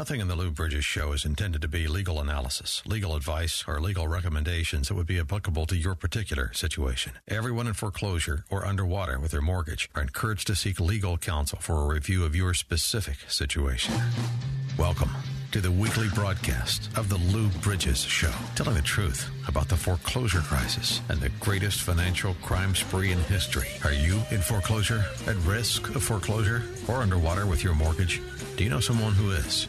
Nothing in the Lou Bridges show is intended to be legal analysis, legal advice, or legal recommendations that would be applicable to your particular situation. Everyone in foreclosure or underwater with their mortgage are encouraged to seek legal counsel for a review of your specific situation. Welcome to the weekly broadcast of the Lou Bridges Show, telling the truth about the foreclosure crisis and the greatest financial crime spree in history. Are you in foreclosure, at risk of foreclosure, or underwater with your mortgage? Do you know someone who is?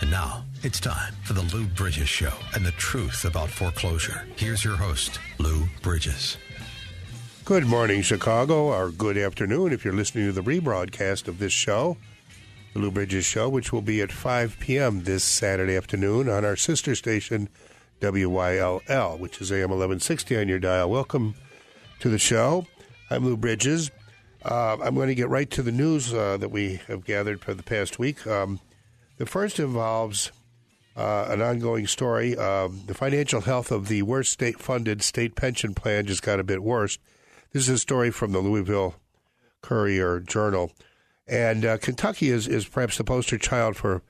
And now, it's time for the Lou Bridges Show and the truth about foreclosure. Here's your host, Lou Bridges. Good morning, Chicago, or good afternoon if you're listening to the rebroadcast of this show, the Lou Bridges Show, which will be at 5 p.m. this Saturday afternoon on our sister station, WYLL, which is AM 1160 on your dial. Welcome to the show. I'm Lou Bridges. Uh, I'm going to get right to the news uh, that we have gathered for the past week. Um, the first involves uh, an ongoing story. Um, the financial health of the worst state funded state pension plan just got a bit worse. This is a story from the Louisville Courier Journal. And uh, Kentucky is, is perhaps the poster child for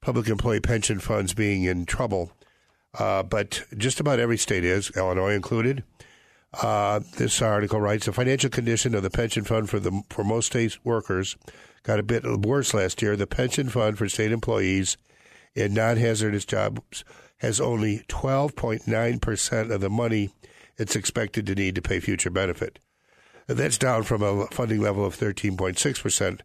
public employee pension funds being in trouble. Uh, but just about every state is, Illinois included. Uh, this article writes the financial condition of the pension fund for the for most state workers got a bit worse last year. The pension fund for state employees in non-hazardous jobs has only 12.9% of the money it's expected to need to pay future benefit. That's down from a funding level of 13.6%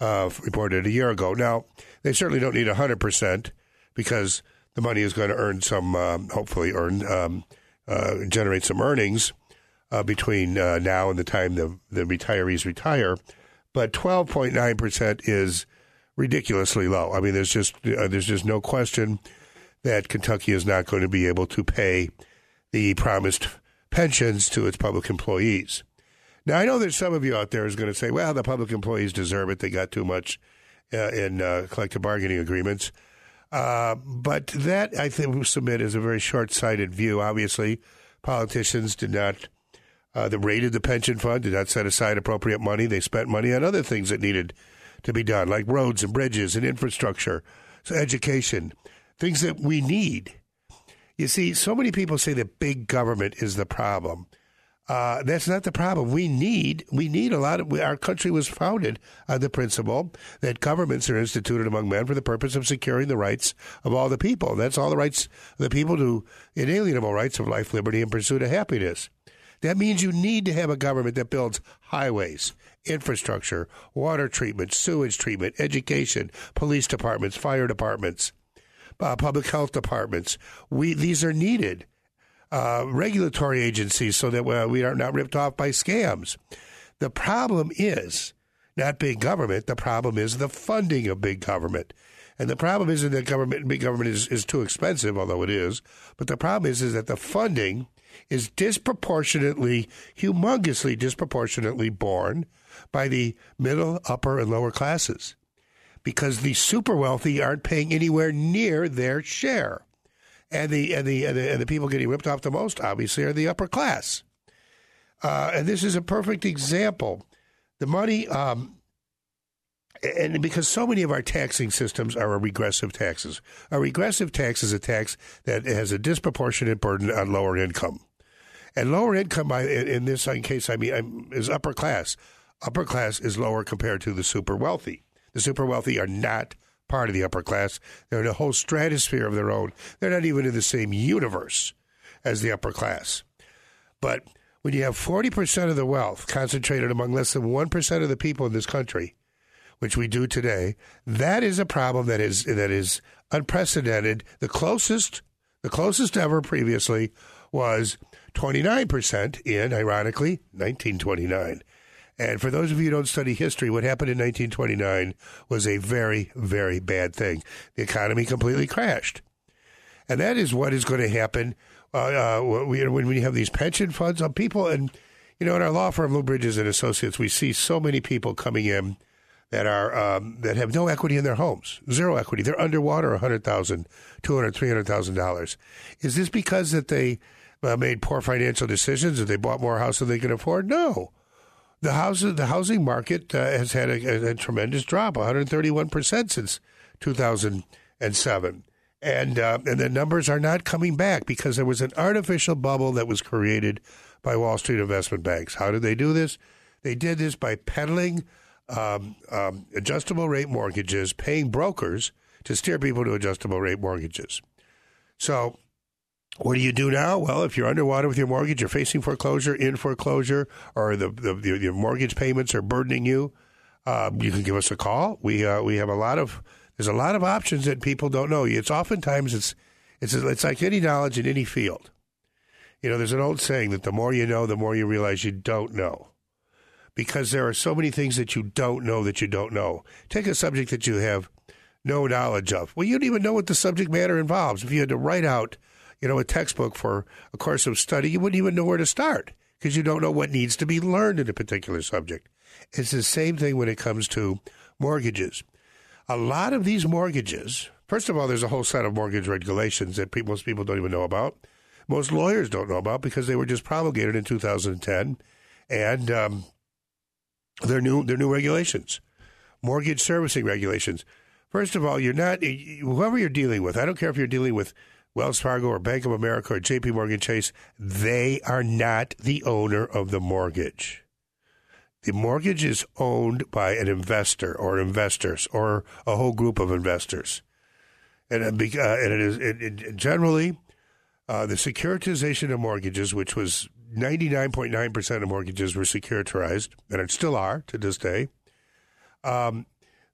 uh, reported a year ago. Now, they certainly don't need 100% because the money is going to earn some, um, hopefully, earn um, uh, generate some earnings uh, between uh, now and the time the, the retirees retire. But 12.9% is ridiculously low. I mean, there's just uh, there's just no question that Kentucky is not going to be able to pay the promised pensions to its public employees. Now, I know there's some of you out there is going to say, "Well, the public employees deserve it; they got too much uh, in uh, collective bargaining agreements." Uh, but that I think we submit is a very short-sighted view. Obviously, politicians did not. Uh, they raided the pension fund, did not set aside appropriate money. They spent money on other things that needed to be done, like roads and bridges and infrastructure, so education, things that we need. You see, so many people say that big government is the problem. Uh, that's not the problem. We need we need a lot of. Our country was founded on the principle that governments are instituted among men for the purpose of securing the rights of all the people. That's all the rights of the people to inalienable rights of life, liberty, and pursuit of happiness. That means you need to have a government that builds highways, infrastructure, water treatment, sewage treatment, education, police departments, fire departments, uh, public health departments. We these are needed. Uh, regulatory agencies so that we are not ripped off by scams. The problem is not big government. The problem is the funding of big government. And the problem isn't that government, big government is, is too expensive, although it is. But the problem is, is that the funding is disproportionately, humongously disproportionately borne by the middle, upper, and lower classes because the super wealthy aren't paying anywhere near their share. And the, and the, and the, and the people getting ripped off the most, obviously, are the upper class. Uh, and this is a perfect example. The money, um, and because so many of our taxing systems are a regressive taxes. A regressive tax is a tax that has a disproportionate burden on lower income. And lower income, in this case, I mean, is upper class. Upper class is lower compared to the super wealthy. The super wealthy are not part of the upper class. They're in a whole stratosphere of their own. They're not even in the same universe as the upper class. But when you have 40% of the wealth concentrated among less than 1% of the people in this country, which we do today, that is a problem that is that is unprecedented. The closest the closest ever previously was 29% in ironically 1929. And for those of you who don't study history, what happened in 1929 was a very, very bad thing. The economy completely crashed. And that is what is going to happen uh, uh, when we have these pension funds on people, and you know, in our law firm, Lou Bridges and Associates, we see so many people coming in that are um, that have no equity in their homes, zero equity. They're underwater, a hundred thousand, two hundred, three hundred thousand dollars. Is this because that they made poor financial decisions, that they bought more house than they could afford? No. The housing the housing market uh, has had a, a, a tremendous drop, 131 percent since 2007 and uh, and the numbers are not coming back because there was an artificial bubble that was created by Wall Street investment banks. How did they do this? They did this by peddling um, um, adjustable rate mortgages, paying brokers to steer people to adjustable rate mortgages. So, what do you do now? Well, if you're underwater with your mortgage, you're facing foreclosure, in foreclosure, or the, the, the your mortgage payments are burdening you, um, you can give us a call. We uh, we have a lot of there's a lot of options that people don't know. It's oftentimes it's it's it's like any knowledge in any field. You know, there's an old saying that the more you know, the more you realize you don't know. Because there are so many things that you don't know that you don't know. Take a subject that you have no knowledge of. Well, you don't even know what the subject matter involves. If you had to write out, you know, a textbook for a course of study, you wouldn't even know where to start because you don't know what needs to be learned in a particular subject. It's the same thing when it comes to mortgages a lot of these mortgages, first of all, there's a whole set of mortgage regulations that most people don't even know about. Most lawyers don't know about because they were just promulgated in 2010, and um, they're new. They're new regulations, mortgage servicing regulations. First of all, you're not whoever you're dealing with. I don't care if you're dealing with Wells Fargo or Bank of America or J.P. Morgan Chase. They are not the owner of the mortgage. The mortgage is owned by an investor or investors or a whole group of investors. And, uh, uh and it is it, it, generally uh, the securitization of mortgages, which was 99.9% of mortgages were securitized, and it still are to this day. Um,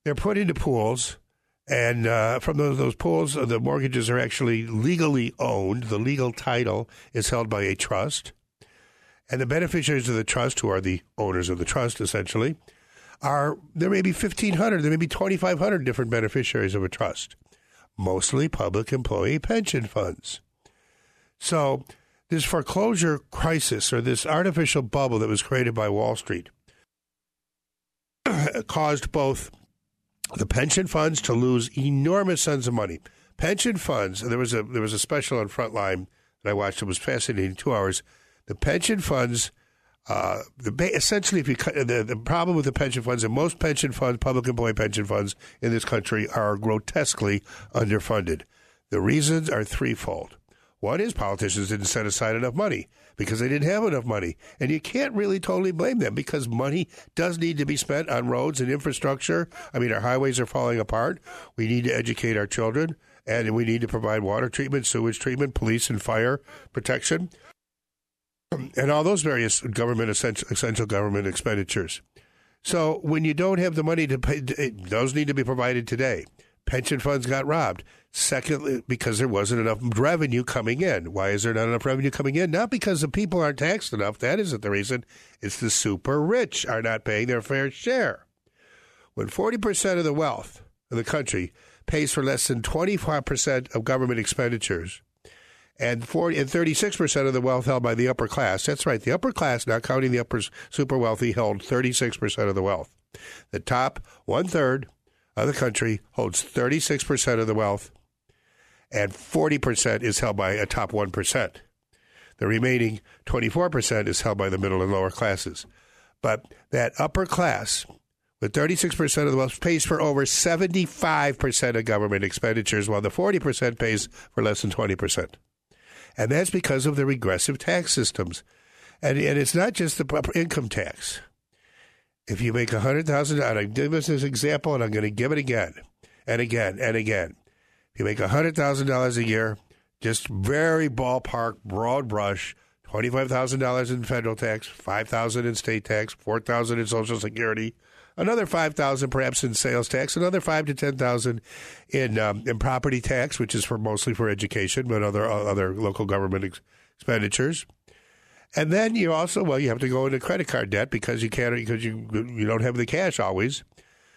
they're put into pools, and uh, from those, those pools, uh, the mortgages are actually legally owned. The legal title is held by a trust. And the beneficiaries of the trust, who are the owners of the trust essentially, are there may be 1,500, there may be 2,500 different beneficiaries of a trust, mostly public employee pension funds. So, this foreclosure crisis or this artificial bubble that was created by Wall Street caused both the pension funds to lose enormous sums of money. Pension funds, there was a there was a special on Frontline that I watched. It was fascinating, two hours the pension funds. Uh, the essentially, if you the, the problem with the pension funds and most pension funds, public employee pension funds in this country, are grotesquely underfunded. The reasons are threefold. One is politicians didn't set aside enough money because they didn't have enough money, and you can't really totally blame them because money does need to be spent on roads and infrastructure. I mean, our highways are falling apart. We need to educate our children, and we need to provide water treatment, sewage treatment, police and fire protection and all those various government essential, essential government expenditures. So when you don't have the money to pay, those need to be provided today. Pension funds got robbed. Secondly, because there wasn't enough revenue coming in. Why is there not enough revenue coming in? Not because the people aren't taxed enough. That isn't the reason. It's the super rich are not paying their fair share. When 40% of the wealth of the country pays for less than 25% of government expenditures, and 40 and 36 percent of the wealth held by the upper class. That's right, the upper class, not counting the upper super wealthy, held 36 percent of the wealth. The top one third of the country holds 36 percent of the wealth, and 40 percent is held by a top one percent. The remaining 24 percent is held by the middle and lower classes. But that upper class with 36% of the wealth pays for over 75% of government expenditures, while the 40% pays for less than 20% and that's because of the regressive tax systems. And, and it's not just the income tax. If you make a hundred thousand, and I give this as example, and I'm going to give it again and again and again. If you make a hundred thousand dollars a year, just very ballpark, broad brush, twenty-five thousand dollars in federal tax, five thousand in state tax, four thousand in Social Security, another five thousand perhaps in sales tax, another five to ten thousand in um, in property tax, which is for mostly for education, but other other local government ex- expenditures. And then you also well you have to go into credit card debt because you can't because you you don't have the cash always.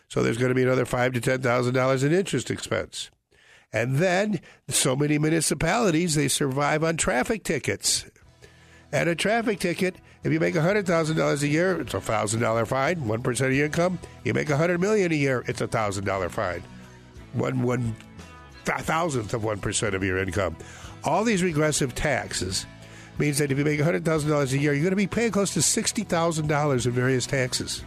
So there's going to be another five to ten thousand dollars in interest expense. And then so many municipalities, they survive on traffic tickets. And a traffic ticket, if you make $100,000 a year, it's a $1,000 fine, 1% of your income. You make a 100 million a year, it's a $1,000 fine. One, one thousandth of 1% of your income. All these regressive taxes means that if you make $100,000 a year, you're going to be paying close to $60,000 in various taxes.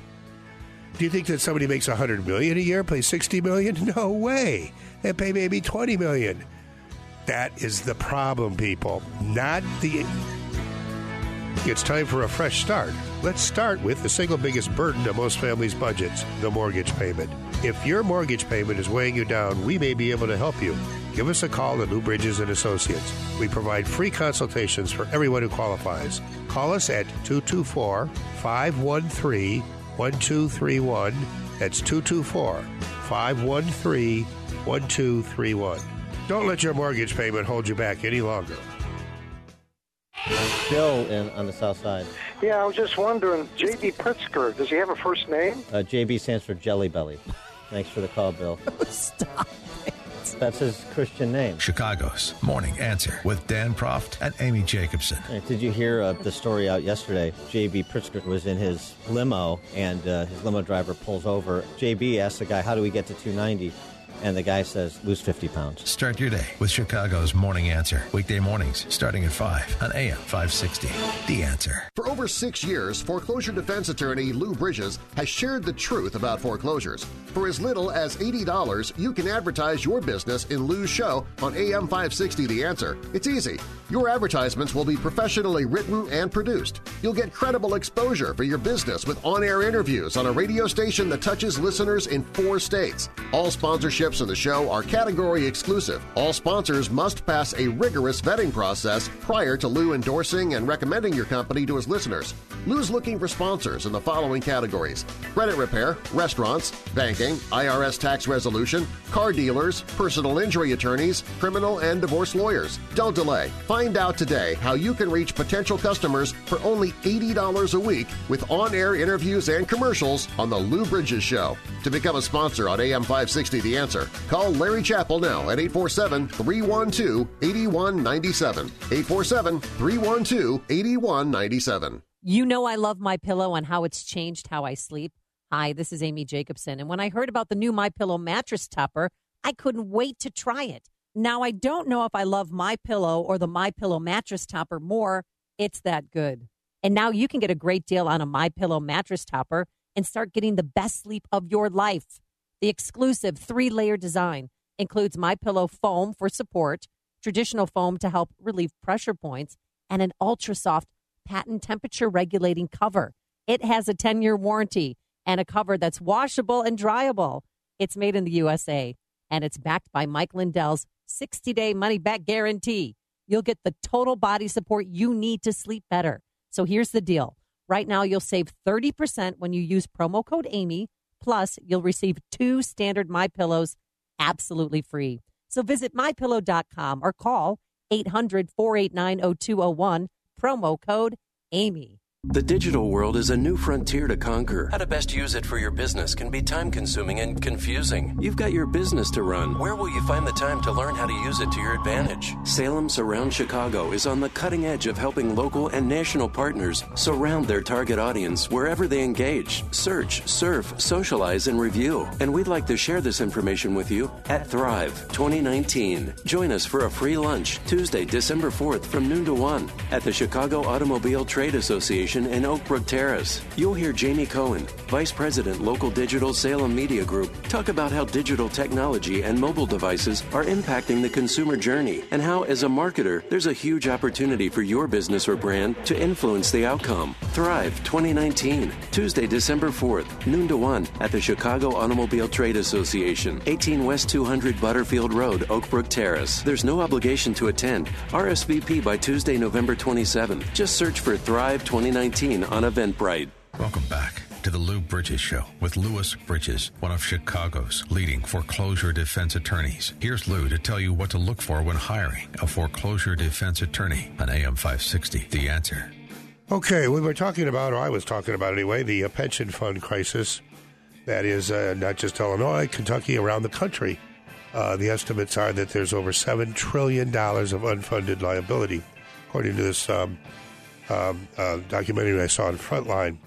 Do you think that somebody makes 100 million a year pays 60 million? No way. They pay maybe 20 million. That is the problem, people. Not the it's time for a fresh start. Let's start with the single biggest burden of most families' budgets the mortgage payment. If your mortgage payment is weighing you down, we may be able to help you. Give us a call at Lou Bridges and Associates. We provide free consultations for everyone who qualifies. Call us at 224 513 1231. That's 224 513 1231. Don't let your mortgage payment hold you back any longer. Bill in, on the south side. Yeah, I was just wondering, J.B. Pritzker, does he have a first name? Uh, JB stands for Jelly Belly. Thanks for the call, Bill. Stop it. That's his Christian name. Chicago's Morning Answer with Dan Proft and Amy Jacobson. Hey, Did you hear uh, the story out yesterday? JB Pritzker was in his limo, and uh, his limo driver pulls over. JB asks the guy, "How do we get to 290?" And the guy says, "Lose 50 pounds." Start your day with Chicago's Morning Answer. Weekday mornings starting at 5 on AM 560. The Answer. For over six years, foreclosure defense attorney Lou Bridges has shared the truth about foreclosures. For as little as $80, you can advertise your business in Lou's show on AM 560 The Answer. It's easy. Your advertisements will be professionally written and produced. You'll get credible exposure for your business with on-air interviews on a radio station that touches listeners in four states. All in the show are category exclusive. All sponsors must pass a rigorous vetting process prior to Lou endorsing and recommending your company to his listeners. Lou's looking for sponsors in the following categories. Credit repair, restaurants, banking, IRS tax resolution, car dealers, personal injury attorneys, criminal and divorce lawyers. Don't delay. Find out today how you can reach potential customers for only $80 a week with on-air interviews and commercials on The Lou Bridges Show. To become a sponsor on AM 560 The Answer, call Larry Chappell now at 847-312-8197. 847-312-8197. You know I love my pillow and how it's changed how I sleep. Hi, this is Amy Jacobson, and when I heard about the new My Pillow mattress topper, I couldn't wait to try it. Now I don't know if I love my pillow or the My Pillow mattress topper more. It's that good. And now you can get a great deal on a My Pillow mattress topper and start getting the best sleep of your life. The exclusive three-layer design includes My Pillow foam for support, traditional foam to help relieve pressure points, and an ultra soft patent temperature regulating cover. It has a 10-year warranty and a cover that's washable and dryable. It's made in the USA and it's backed by Mike Lindell's 60-day money-back guarantee. You'll get the total body support you need to sleep better. So here's the deal. Right now you'll save 30% when you use promo code Amy, plus you'll receive two standard My Pillows absolutely free. So visit mypillow.com or call 800-489-0201 promo code Amy. The digital world is a new frontier to conquer. How to best use it for your business can be time consuming and confusing. You've got your business to run. Where will you find the time to learn how to use it to your advantage? Salem Surround Chicago is on the cutting edge of helping local and national partners surround their target audience wherever they engage, search, surf, socialize, and review. And we'd like to share this information with you at Thrive 2019. Join us for a free lunch Tuesday, December 4th from noon to 1 at the Chicago Automobile Trade Association in Oakbrook Terrace. You'll hear Jamie Cohen, Vice President, Local Digital Salem Media Group, talk about how digital technology and mobile devices are impacting the consumer journey and how, as a marketer, there's a huge opportunity for your business or brand to influence the outcome. Thrive 2019, Tuesday, December 4th, noon to 1 at the Chicago Automobile Trade Association, 18 West 200 Butterfield Road, Oakbrook Terrace. There's no obligation to attend. RSVP by Tuesday, November 27th. Just search for Thrive 2019 on Eventbrite. Welcome back to the Lou Bridges Show with Louis Bridges, one of Chicago's leading foreclosure defense attorneys. Here's Lou to tell you what to look for when hiring a foreclosure defense attorney on AM 560. The answer. Okay, we were talking about, or I was talking about anyway, the uh, pension fund crisis that is uh, not just Illinois, Kentucky, around the country. Uh, the estimates are that there's over $7 trillion of unfunded liability, according to this um, um, uh, documentary I saw on Frontline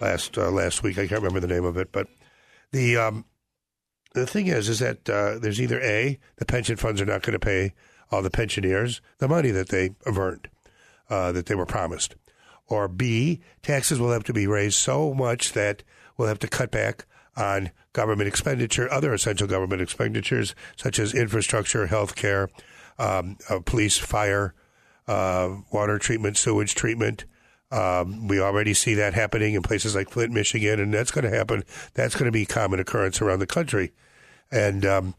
last uh, last week. I can't remember the name of it, but the um, the thing is, is that uh, there's either a the pension funds are not going to pay all the pensioners the money that they have earned, uh, that they were promised, or b taxes will have to be raised so much that we'll have to cut back on government expenditure, other essential government expenditures such as infrastructure, health care, um, uh, police, fire, uh, water treatment, sewage treatment. Um, we already see that happening in places like Flint, Michigan, and that's going to happen. That's going to be common occurrence around the country. And um,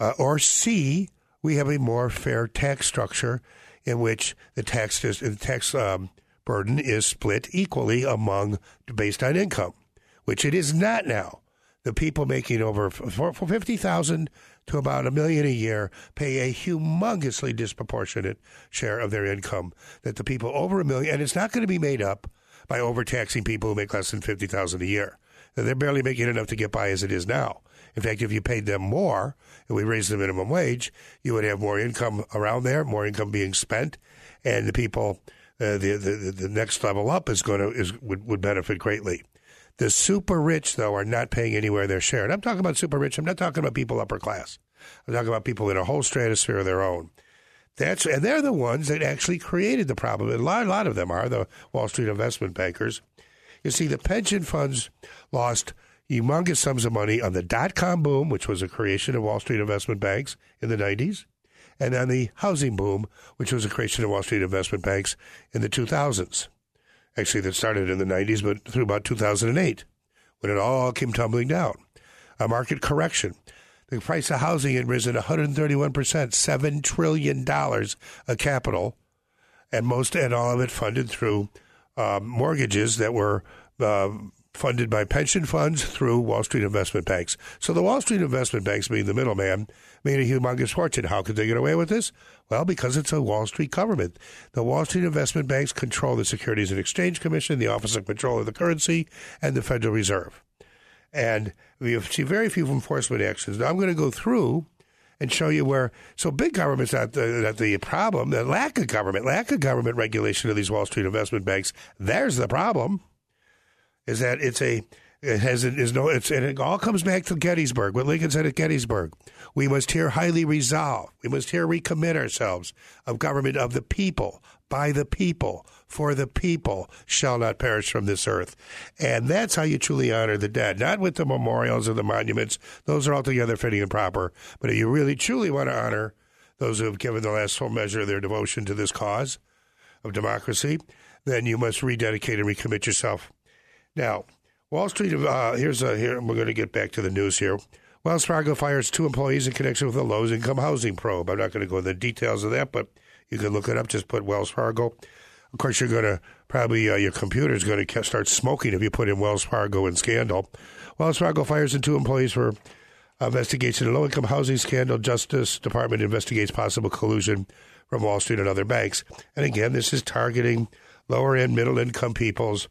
uh, or C, we have a more fair tax structure in which the tax the tax um, burden is split equally among based on income, which it is not now. The people making over fifty thousand to about a million a year pay a humongously disproportionate share of their income that the people over a million, and it's not going to be made up by overtaxing people who make less than 50000 a year. They're barely making enough to get by as it is now. In fact, if you paid them more and we raised the minimum wage, you would have more income around there, more income being spent, and the people, uh, the, the the next level up is going to is would, would benefit greatly. The super rich, though, are not paying anywhere their share. And I'm talking about super rich. I'm not talking about people upper class. I'm talking about people in a whole stratosphere of their own. That's and they're the ones that actually created the problem. And a lot, a lot of them are the Wall Street investment bankers. You see, the pension funds lost humongous sums of money on the dot com boom, which was a creation of Wall Street investment banks in the 90s, and on the housing boom, which was a creation of Wall Street investment banks in the 2000s actually that started in the 90s, but through about 2008 when it all came tumbling down. A market correction. The price of housing had risen 131%, $7 trillion of capital, and most and all of it funded through uh, mortgages that were uh, funded by pension funds through Wall Street investment banks. So the Wall Street investment banks, being the middleman, made a humongous fortune. How could they get away with this? Well, because it's a Wall Street government. The Wall Street investment banks control the Securities and Exchange Commission, the Office of Control of the Currency, and the Federal Reserve. And we see very few enforcement actions. Now I'm going to go through and show you where. So big government's not the, not the problem. The lack of government, lack of government regulation of these Wall Street investment banks. There's the problem is that it's a it has it is no it's and it all comes back to Gettysburg. What Lincoln said at Gettysburg. We must here highly resolve. We must here recommit ourselves of government of the people, by the people, for the people shall not perish from this earth. And that's how you truly honor the dead. Not with the memorials or the monuments. Those are altogether fitting and proper. But if you really truly want to honor those who have given the last full measure of their devotion to this cause of democracy, then you must rededicate and recommit yourself now, Wall Street. Uh, here's a here. We're going to get back to the news here. Wells Fargo fires two employees in connection with a low income housing probe. I'm not going to go into the details of that, but you can look it up. Just put Wells Fargo. Of course, you're going to probably uh, your computer is going to start smoking if you put in Wells Fargo and scandal. Wells Fargo fires in two employees for investigation of low income housing scandal. Justice Department investigates possible collusion from Wall Street and other banks. And again, this is targeting lower end, middle income peoples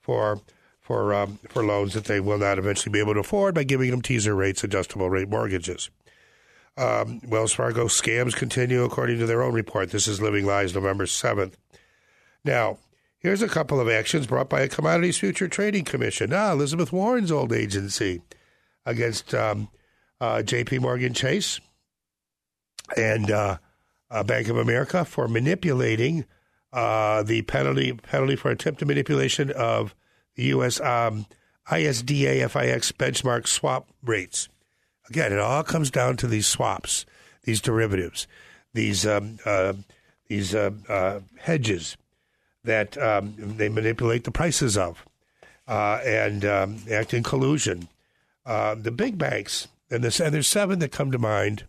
for for um, for loans that they will not eventually be able to afford by giving them teaser rates, adjustable rate mortgages. Um, Wells Fargo scams continue according to their own report. This is Living Lies, November seventh. Now, here's a couple of actions brought by a Commodities Future Trading Commission. Now, Elizabeth Warren's old agency against um, uh, J.P. Morgan Chase and uh, uh, Bank of America for manipulating uh, the penalty penalty for attempted manipulation of the U.S. Um, ISDA FIX benchmark swap rates. Again, it all comes down to these swaps, these derivatives, these um, uh, these uh, uh, hedges that um, they manipulate the prices of uh, and um, act in collusion. Uh, the big banks, and, this, and there's seven that come to mind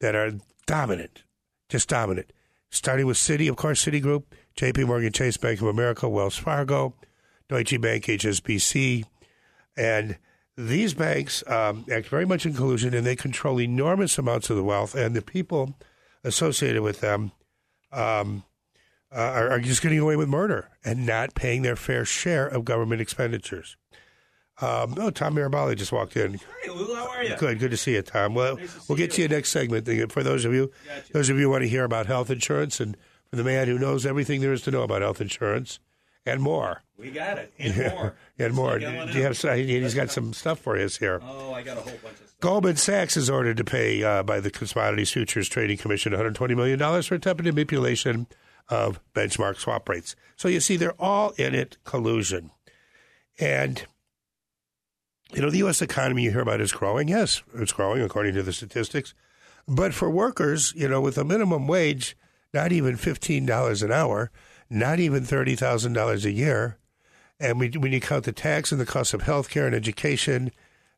that are dominant, just dominant starting with Citi, of course, Citigroup, JP Morgan Chase, Bank of America, Wells Fargo, Deutsche Bank, HSBC. And these banks um, act very much in collusion and they control enormous amounts of the wealth, and the people associated with them um, uh, are, are, just getting away with murder and not paying their fair share of government expenditures. Um, oh, Tom Marabali just walked in. Hey, Lou, how are you? Good, good to see you, Tom. Well, Nice to we'll get to you. you next segment. For those of you, Gotcha. those of you who want to hear about health insurance, and for the man who knows everything there is to know about health insurance and more, We got it. And more. and more. Do you have? He's got some stuff for us here. Oh, I got a whole bunch of stuff. Goldman Sachs is ordered to pay uh, by the Commodities Futures Trading Commission $120 million for attempted manipulation of benchmark swap rates. So you see, they're all in it collusion. And, you know, the U.S. economy you hear about is growing. Yes, it's growing according to the statistics. But for workers, you know, with a minimum wage, not even $15 an hour, not even $30,000 a year, and we, when you count the tax and the cost of health care and education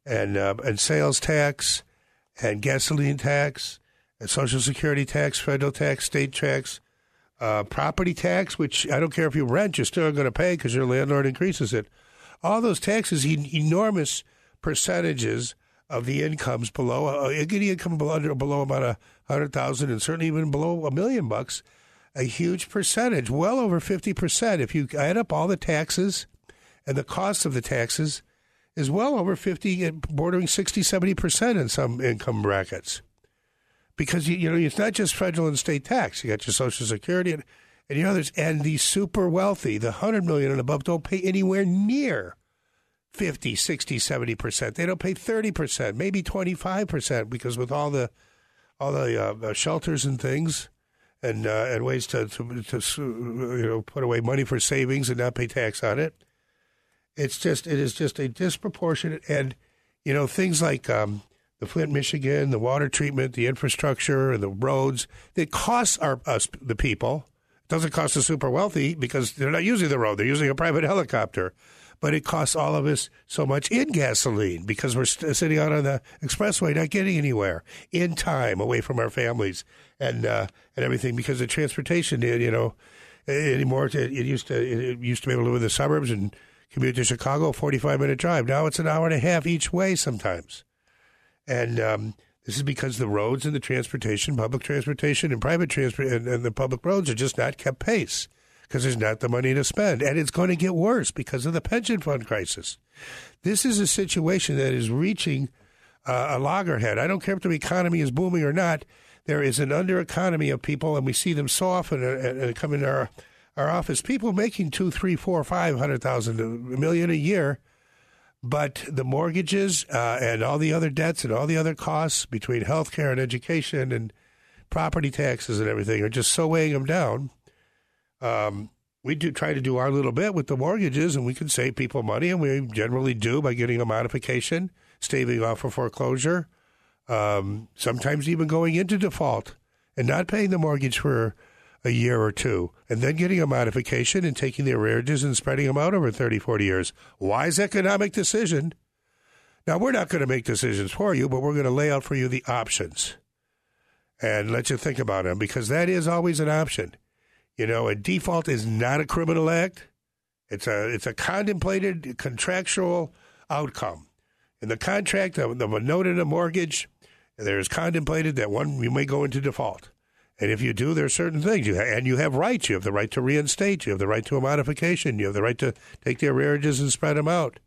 and, uh, and sales tax and gasoline tax and social security tax, federal tax, state tax, uh, property tax, which I don't care if you rent, you're still going to pay because your landlord increases it. All those taxes, en- enormous percentages of the incomes below, uh, any income below, below about a hundred thousand, and certainly even below a million bucks, a huge percentage, well over fifty percent. If you add up all the taxes and the cost of the taxes, is well over fifty, bordering 60, 70 percent in some income brackets because you, you know it's not just federal and state tax. You got your Social Security and, and the others, and the super wealthy, the hundred million and above, don't pay anywhere near 50, 60, 70 percent. They don't pay thirty percent, maybe twenty five percent, because with all the all the uh, uh, shelters and things. And, uh, and ways to, to to you know put away money for savings and not pay tax on it. It's just it is just a disproportionate and you know things like um, the Flint, Michigan, the water treatment, the infrastructure, the roads. It costs our us the people. It doesn't cost the super wealthy because they're not using the road; they're using a private helicopter. But it costs all of us so much in gasoline because we're st- sitting out on the expressway, not getting anywhere in time, away from our families and uh, and everything because of transportation. You know, anymore. It, it used to it used to be able to live in the suburbs and commute to Chicago, forty five minute drive. Now it's an hour and a half each way sometimes, and um, this is because the roads and the transportation, public transportation and private transport, and, and the public roads are just not kept pace because there's not the money to spend, and it's going to get worse because of the pension fund crisis. This is a situation that is reaching uh, a loggerhead. I don't care if the economy is booming or not. There is an under economy of people, and we see them so often uh, uh, come in our our office. People making two, three, four, five hundred thousand, a million a year, but the mortgages uh, and all the other debts and all the other costs between health care and education and property taxes and everything are just so weighing them down. Um, we do try to do our little bit with the mortgages, and we can save people money, and we generally do by getting a modification, staving off a foreclosure, um, sometimes even going into default and not paying the mortgage for a year or two, and then getting a modification and taking the arrearages and spreading them out over 30, 40 years. Wise economic decision. Now, we're not going to make decisions for you, but we're going to lay out for you the options and let you think about them because that is always an option. You know, a default is not a criminal act. It's a it's a contemplated contractual outcome. In the contract of, of a note and a mortgage, there is contemplated that one you may go into default. And if you do, there are certain things you ha- and you have rights. You have the right to reinstate. You have the right to a modification. You have the right to take the arrearages and spread them out.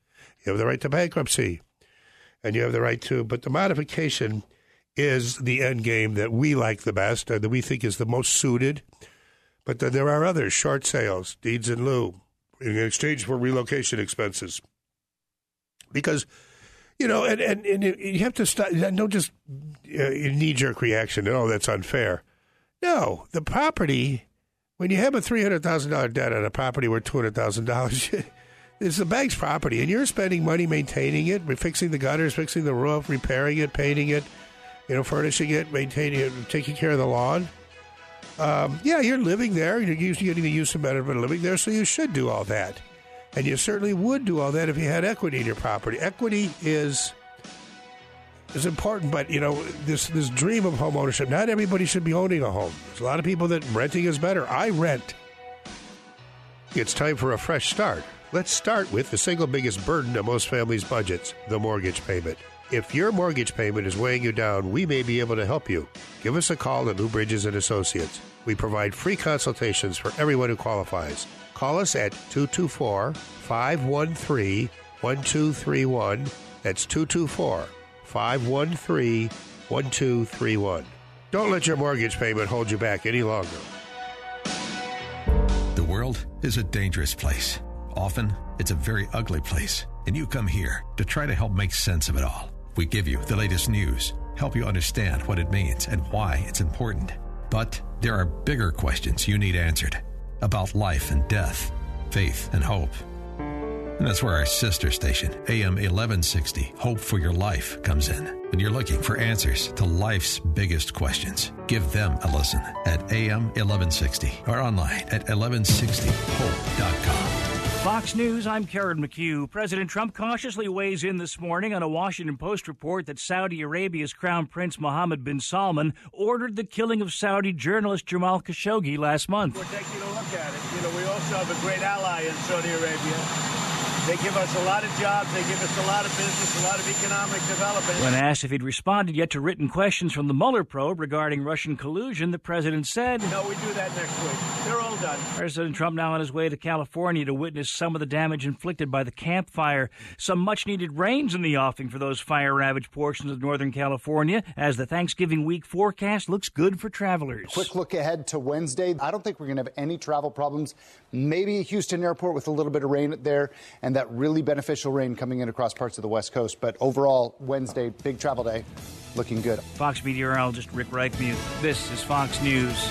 You have the right to bankruptcy, and you have the right to. But the modification is the end game that we like the best, or that we think is the most suited. But then there are others: short sales, deeds in lieu, in exchange for relocation expenses. Because you know, and, and, and you have to stop. Don't just uh, knee jerk reaction. Oh, that's unfair. No, the property. When you have a three hundred thousand dollar debt on a property worth two hundred thousand dollars, it's the bank's property, and you're spending money maintaining it, fixing the gutters, fixing the roof, repairing it, painting it, you know, furnishing it, maintaining it, taking care of the lawn. Um, yeah, you're living there. You're getting the use and benefit of living there, so you should do all that. And you certainly would do all that if you had equity in your property. Equity is is important, but you know this this dream of home ownership. Not everybody should be owning a home. There's a lot of people that renting is better. I rent. It's time for a fresh start. Let's start with the single biggest burden of most families' budgets: the mortgage payment. If your mortgage payment is weighing you down, we may be able to help you. Give us a call at Lou Bridges and Associates. We provide free consultations for everyone who qualifies. Call us at 224 513 1231. That's 224 513 1231. Don't let your mortgage payment hold you back any longer. The world is a dangerous place. Often, it's a very ugly place, and you come here to try to help make sense of it all. We give you the latest news, help you understand what it means and why it's important. But there are bigger questions you need answered about life and death, faith and hope. And that's where our sister station, AM 1160, Hope for Your Life, comes in. When you're looking for answers to life's biggest questions, give them a listen at AM 1160 or online at 1160hope.com. Fox News, I'm Karen McHugh. President Trump cautiously weighs in this morning on a Washington Post report that Saudi Arabia's Crown Prince Mohammed bin Salman ordered the killing of Saudi journalist Jamal Khashoggi last month. We're taking a look at it. You know, we also have a great ally in Saudi Arabia. They give us a lot of jobs. They give us a lot of business, a lot of economic development. When asked if he'd responded yet to written questions from the Mueller probe regarding Russian collusion, the president said, No, we do that next week. They're all done. President Trump now on his way to California to witness some of the damage inflicted by the Camp Fire. Some much needed rains in the offing for those fire ravaged portions of Northern California as the Thanksgiving week forecast looks good for travelers. Quick look ahead to Wednesday. I don't think we're going to have any travel problems. Maybe Houston Airport with a little bit of rain there and that really beneficial rain coming in across parts of the West Coast. But overall, Wednesday, big travel day, looking good. Fox meteorologist Rick Reichmuth. This is Fox News.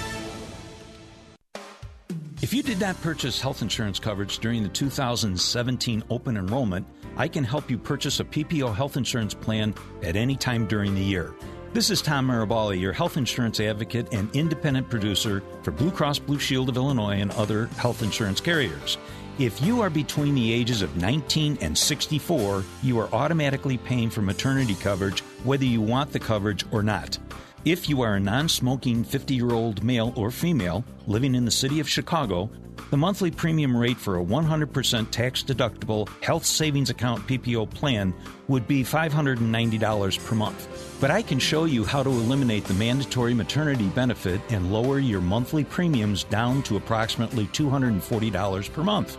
If you did not purchase health insurance coverage during the 2017 open enrollment, I can help you purchase a PPO health insurance plan at any time during the year. This is Tom Marabali, your health insurance advocate and independent producer for Blue Cross Blue Shield of Illinois and other health insurance carriers. If you are between the ages of 19 and 64, you are automatically paying for maternity coverage whether you want the coverage or not. If you are a non smoking 50 year old male or female living in the city of Chicago, the monthly premium rate for a 100% tax deductible health savings account PPO plan would be $590 per month. But I can show you how to eliminate the mandatory maternity benefit and lower your monthly premiums down to approximately $240 per month.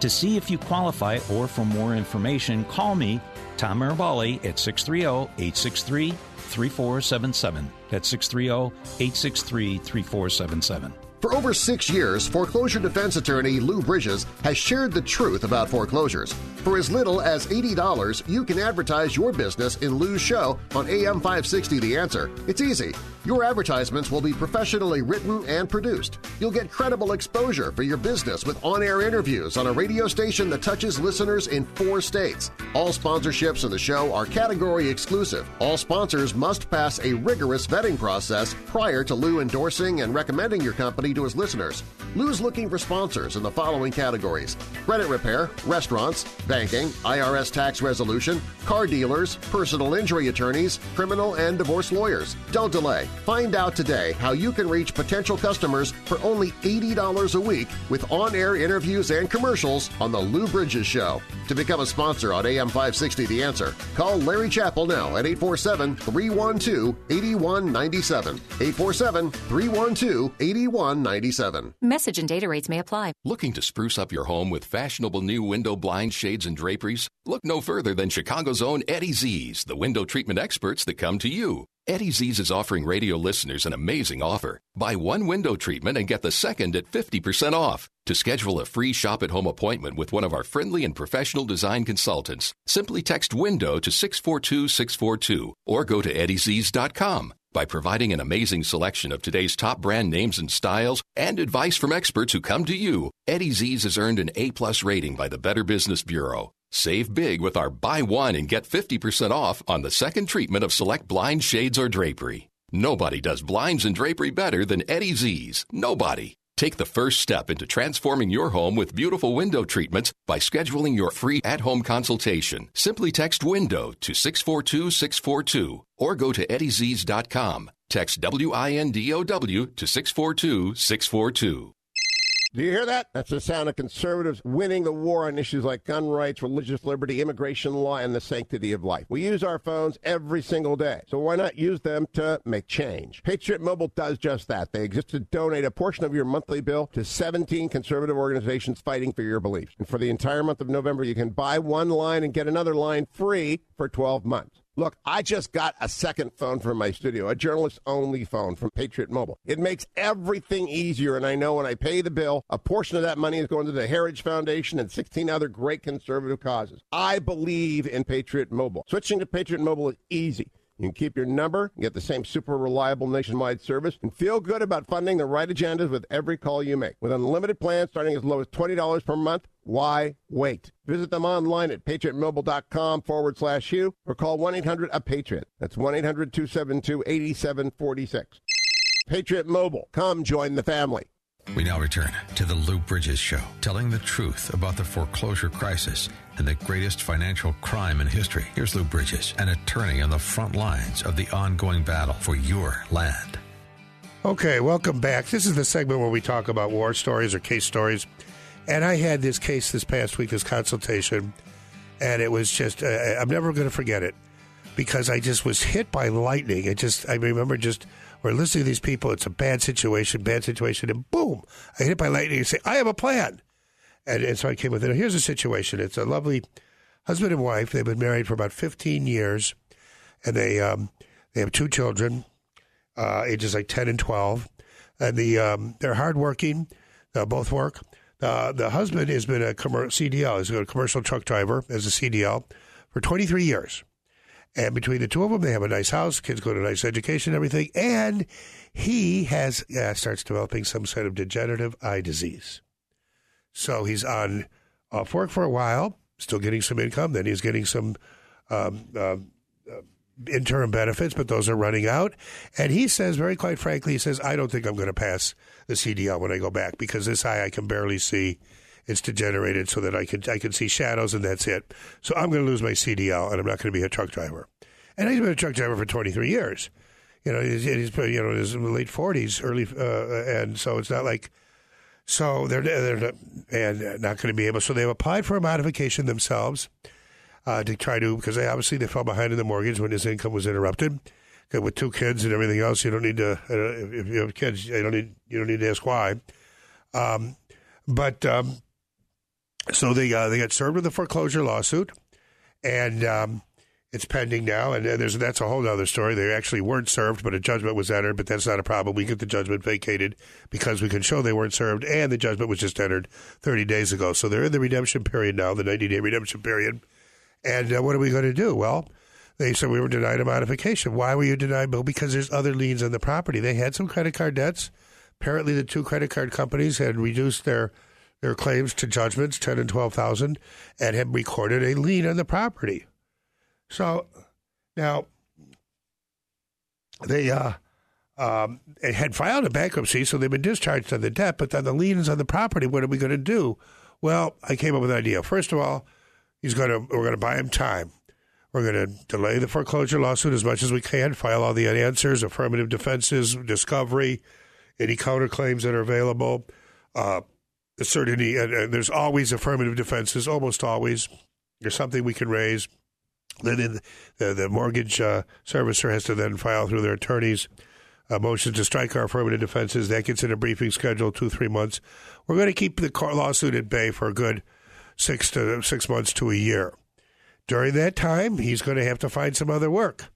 To see if you qualify or for more information, call me, Tom Marabali, at 630 863 3477. That's 630 863 3477. For over six years, foreclosure defense attorney Lou Bridges has shared the truth about foreclosures. For as little as $80, you can advertise your business in Lou's show on AM 560 The Answer. It's easy. Your advertisements will be professionally written and produced. You'll get credible exposure for your business with on-air interviews on a radio station that touches listeners in four states. All sponsorships in the show are category exclusive. All sponsors must pass a rigorous vetting process prior to Lou endorsing and recommending your company to his listeners. Lou's looking for sponsors in the following categories credit repair, restaurants, banking, IRS tax resolution, car dealers, personal injury attorneys, criminal and divorce lawyers. Don't delay. Find out today how you can reach potential customers for only $80 a week with on-air interviews and commercials on The Lou Bridges Show. To become a sponsor on AM 560 The Answer, call Larry Chappell now at 847-312-8197. 847-312-8197. Message and data rates may apply. Looking to spruce up your home with fashionable new window blinds, shades, and draperies? Look no further than Chicago's own Eddie Z's, the window treatment experts that come to you. Eddie Z's is offering radio listeners an amazing offer. Buy one window treatment and get the second at 50% off. To schedule a free shop at home appointment with one of our friendly and professional design consultants, simply text window to 642 642 or go to eddiez's.com. By providing an amazing selection of today's top brand names and styles and advice from experts who come to you, Eddie Z's has earned an A-plus rating by the Better Business Bureau. Save big with our buy one and get 50% off on the second treatment of select blind shades or drapery. Nobody does blinds and drapery better than Eddie Z's. Nobody. Take the first step into transforming your home with beautiful window treatments by scheduling your free at-home consultation. Simply text window to 642-642 or go to eddiez's.com. Text W-I-N-D-O-W to 642-642. Do you hear that? That's the sound of conservatives winning the war on issues like gun rights, religious liberty, immigration law, and the sanctity of life. We use our phones every single day, so why not use them to make change? Patriot Mobile does just that. They exist to donate a portion of your monthly bill to 17 conservative organizations fighting for your beliefs. And for the entire month of November, you can buy one line and get another line free for 12 months. Look, I just got a second phone from my studio, a journalist only phone from Patriot Mobile. It makes everything easier, and I know when I pay the bill, a portion of that money is going to the Heritage Foundation and 16 other great conservative causes. I believe in Patriot Mobile. Switching to Patriot Mobile is easy. You can keep your number, get the same super reliable nationwide service, and feel good about funding the right agendas with every call you make. With unlimited plans starting as low as $20 per month, why wait? Visit them online at patriotmobile.com forward slash you or call 1 800 A Patriot. That's 1 800 272 8746. Patriot Mobile. Come join the family. We now return to the Lou Bridges Show, telling the truth about the foreclosure crisis and the greatest financial crime in history. Here's Lou Bridges, an attorney on the front lines of the ongoing battle for your land. Okay, welcome back. This is the segment where we talk about war stories or case stories. And I had this case this past week, this consultation, and it was just, uh, I'm never going to forget it because I just was hit by lightning. I just, I remember just, we're listening to these people. It's a bad situation, bad situation, and boom, I hit by lightning and say, I have a plan. And, and so I came with it. Here's the situation. It's a lovely husband and wife. They've been married for about 15 years, and they um, they have two children, uh, ages like 10 and 12. And the um, they're hardworking. They both work. Uh, the husband has been a commercial CDL. He's a commercial truck driver as a CDL for 23 years. And between the two of them, they have a nice house. Kids go to a nice education, everything. And he has uh, starts developing some sort of degenerative eye disease. So he's on off work for a while, still getting some income. Then he's getting some um, uh, interim benefits, but those are running out. And he says, very quite frankly, he says, I don't think I'm going to pass the CDL when I go back because this eye I can barely see. It's degenerated so that I can I can see shadows and that's it. So I'm going to lose my CDL and I'm not going to be a truck driver. And he's been a truck driver for 23 years. You know, he's, he's you know in his late 40s, early, uh, and so it's not like. So they're they're and not going to be able. So they've applied for a modification themselves uh, to try to because they obviously they fell behind in the mortgage when his income was interrupted. With two kids and everything else, you don't need to. Uh, if you have kids, you don't need you don't need to ask why. Um, but um, so they uh, they got served with a foreclosure lawsuit, and um, it's pending now. And there's that's a whole other story. They actually weren't served, but a judgment was entered. But that's not a problem. We get the judgment vacated because we can show they weren't served, and the judgment was just entered 30 days ago. So they're in the redemption period now, the 90 day redemption period. And uh, what are we going to do? Well, they said we were denied a modification. Why were you denied? Well, because there's other liens on the property. They had some credit card debts. Apparently, the two credit card companies had reduced their their claims to judgments, ten and twelve thousand, and had recorded a lien on the property. So now they uh, um, had filed a bankruptcy, so they've been discharged on the debt, but then the lien is on the property. What are we going to do? Well, I came up with an idea. First of all, he's going to we're going to buy him time. We're going to delay the foreclosure lawsuit as much as we can, file all the unanswers, affirmative defenses, discovery, any counterclaims that are available. Uh, certainty, and, and there's always affirmative defenses, almost always. There's something we can raise. Then the, the mortgage uh, servicer has to then file through their attorneys a motion to strike our affirmative defenses. That gets in a briefing schedule, two, three months. We're going to keep the lawsuit at bay for a good six to six months to a year. During that time, he's going to have to find some other work.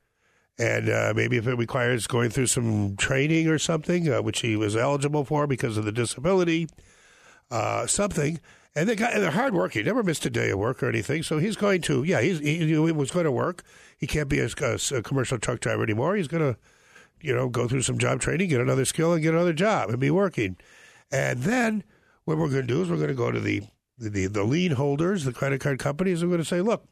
And uh, maybe if it requires going through some training or something, uh, which he was eligible for because of the disability, uh, something. And they got, and they're hardworking, never missed a day of work or anything. So he's going to, yeah, he's, he, he was going to work. He can't be a, a, a commercial truck driver anymore. He's going to, you know, go through some job training, get another skill, and get another job and be working. And then what we're going to do is we're going to go to the the, the lien holders, the credit card companies, We're going to say, look,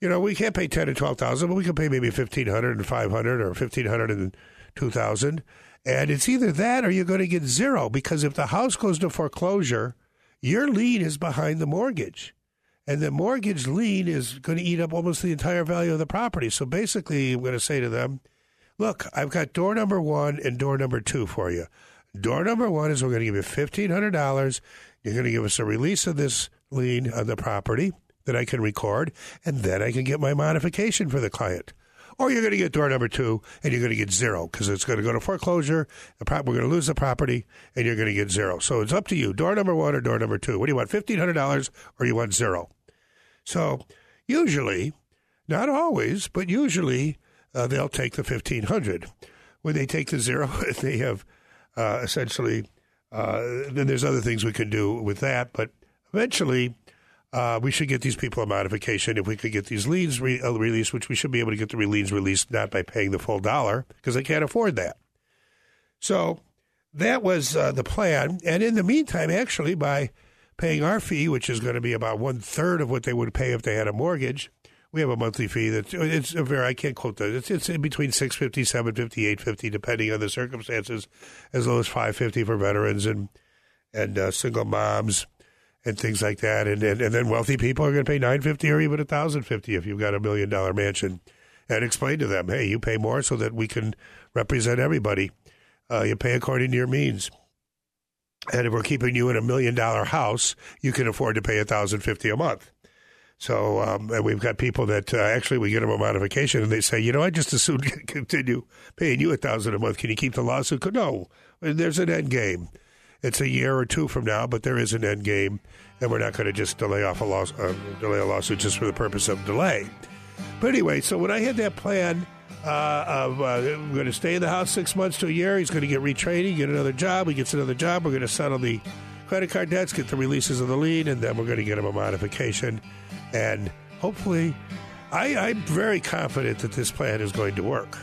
you know, we can't pay ten or twelve thousand, but we can pay maybe fifteen hundred and five hundred or fifteen hundred and two thousand. And it's either that or you're going to get zero because if the house goes to foreclosure, your lien is behind the mortgage. And the mortgage lien is going to eat up almost the entire value of the property. So basically, I'm going to say to them, look, I've got door number one and door number two for you. Door number one is we're going to give you $1,500. You're going to give us a release of this lien on the property that I can record, and then I can get my modification for the client. Or you're going to get door number two, and you're going to get zero because it's going to go to foreclosure. Prop- we're going to lose the property, and you're going to get zero. So it's up to you. Door number one or door number two. What do you want? Fifteen hundred dollars, or you want zero? So usually, not always, but usually uh, they'll take the fifteen hundred. When they take the zero, they have uh, essentially. Uh, then there's other things we can do with that, but eventually uh, we should get these people a modification. If we could get these leads re- uh, released, which we should be able to get the liens released not by paying the full dollar because they can't afford that. So that was uh, the plan. And in the meantime, actually, by paying our fee, which is going to be about one third of what they would pay if they had a mortgage, we have a monthly fee that it's a very I can't quote that it's it's in between six fifty, seven fifty, eight fifty, depending on the circumstances, as low as five fifty for veterans and and uh, single moms and things like that. And, and and then wealthy people are going to pay nine fifty or even a thousand fifty if you've got a million dollar mansion. And explain to them, hey, you pay more so that we can represent everybody. Uh, you pay according to your means. And if we're keeping you in a million dollar house, you can afford to pay a thousand fifty a month. So, um, and we've got people that uh, actually we get them a modification, and they say, you know, I just as soon continue paying you a thousand a month. Can you keep the lawsuit? No, there's an end game. It's a year or two from now, but there is an end game, and we're not going to just delay off a law, uh, delay a lawsuit just for the purpose of delay. But anyway, so when I had that plan uh, of uh, I'm going to stay in the house six months to a year, he's going to get retraining, get another job. He gets another job. We're going to settle the credit card debts, get the releases of the lien, and then we're going to get him a modification. And hopefully, I, I'm very confident that this plan is going to work.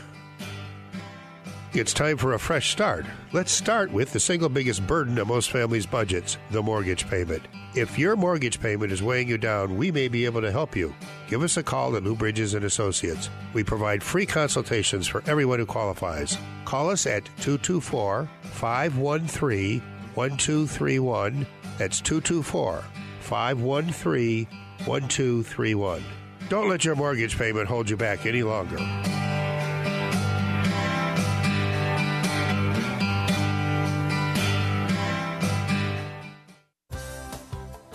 It's time for a fresh start. Let's start with the single biggest burden of most families' budgets the mortgage payment. If your mortgage payment is weighing you down, we may be able to help you. Give us a call at Lou Bridges and Associates. We provide free consultations for everyone who qualifies. Call us at 224 513 1231. That's 224 513 1231. Don't let your mortgage payment hold you back any longer.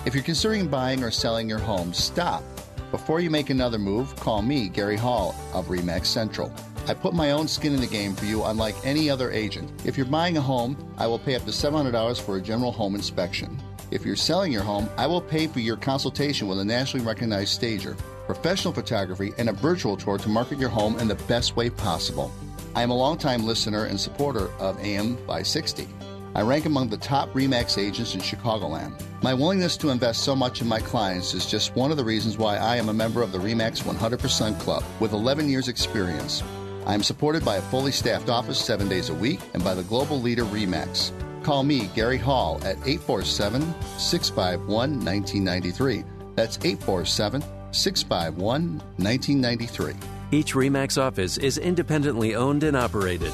If you're considering buying or selling your home, stop. Before you make another move, call me, Gary Hall of REMAX Central. I put my own skin in the game for you, unlike any other agent. If you're buying a home, I will pay up to $700 for a general home inspection. If you're selling your home, I will pay for your consultation with a nationally recognized stager, professional photography, and a virtual tour to market your home in the best way possible. I am a longtime listener and supporter of AM 560. I rank among the top REMAX agents in Chicagoland. My willingness to invest so much in my clients is just one of the reasons why I am a member of the REMAX 100% Club with 11 years' experience. I am supported by a fully staffed office seven days a week and by the global leader REMAX. Call me, Gary Hall, at 847 651 1993. That's 847 651 1993. Each REMAX office is independently owned and operated.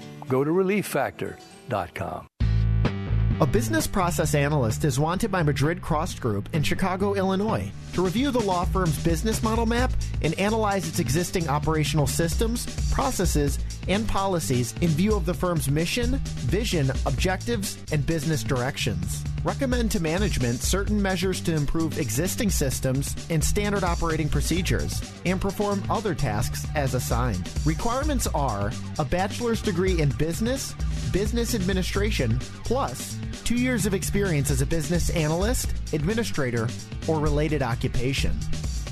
Go to relieffactor.com. A business process analyst is wanted by Madrid Cross Group in Chicago, Illinois, to review the law firm's business model map and analyze its existing operational systems, processes, and policies in view of the firm's mission, vision, objectives, and business directions. Recommend to management certain measures to improve existing systems and standard operating procedures, and perform other tasks as assigned. Requirements are a bachelor's degree in business, business administration, plus two years of experience as a business analyst, administrator, or related occupation.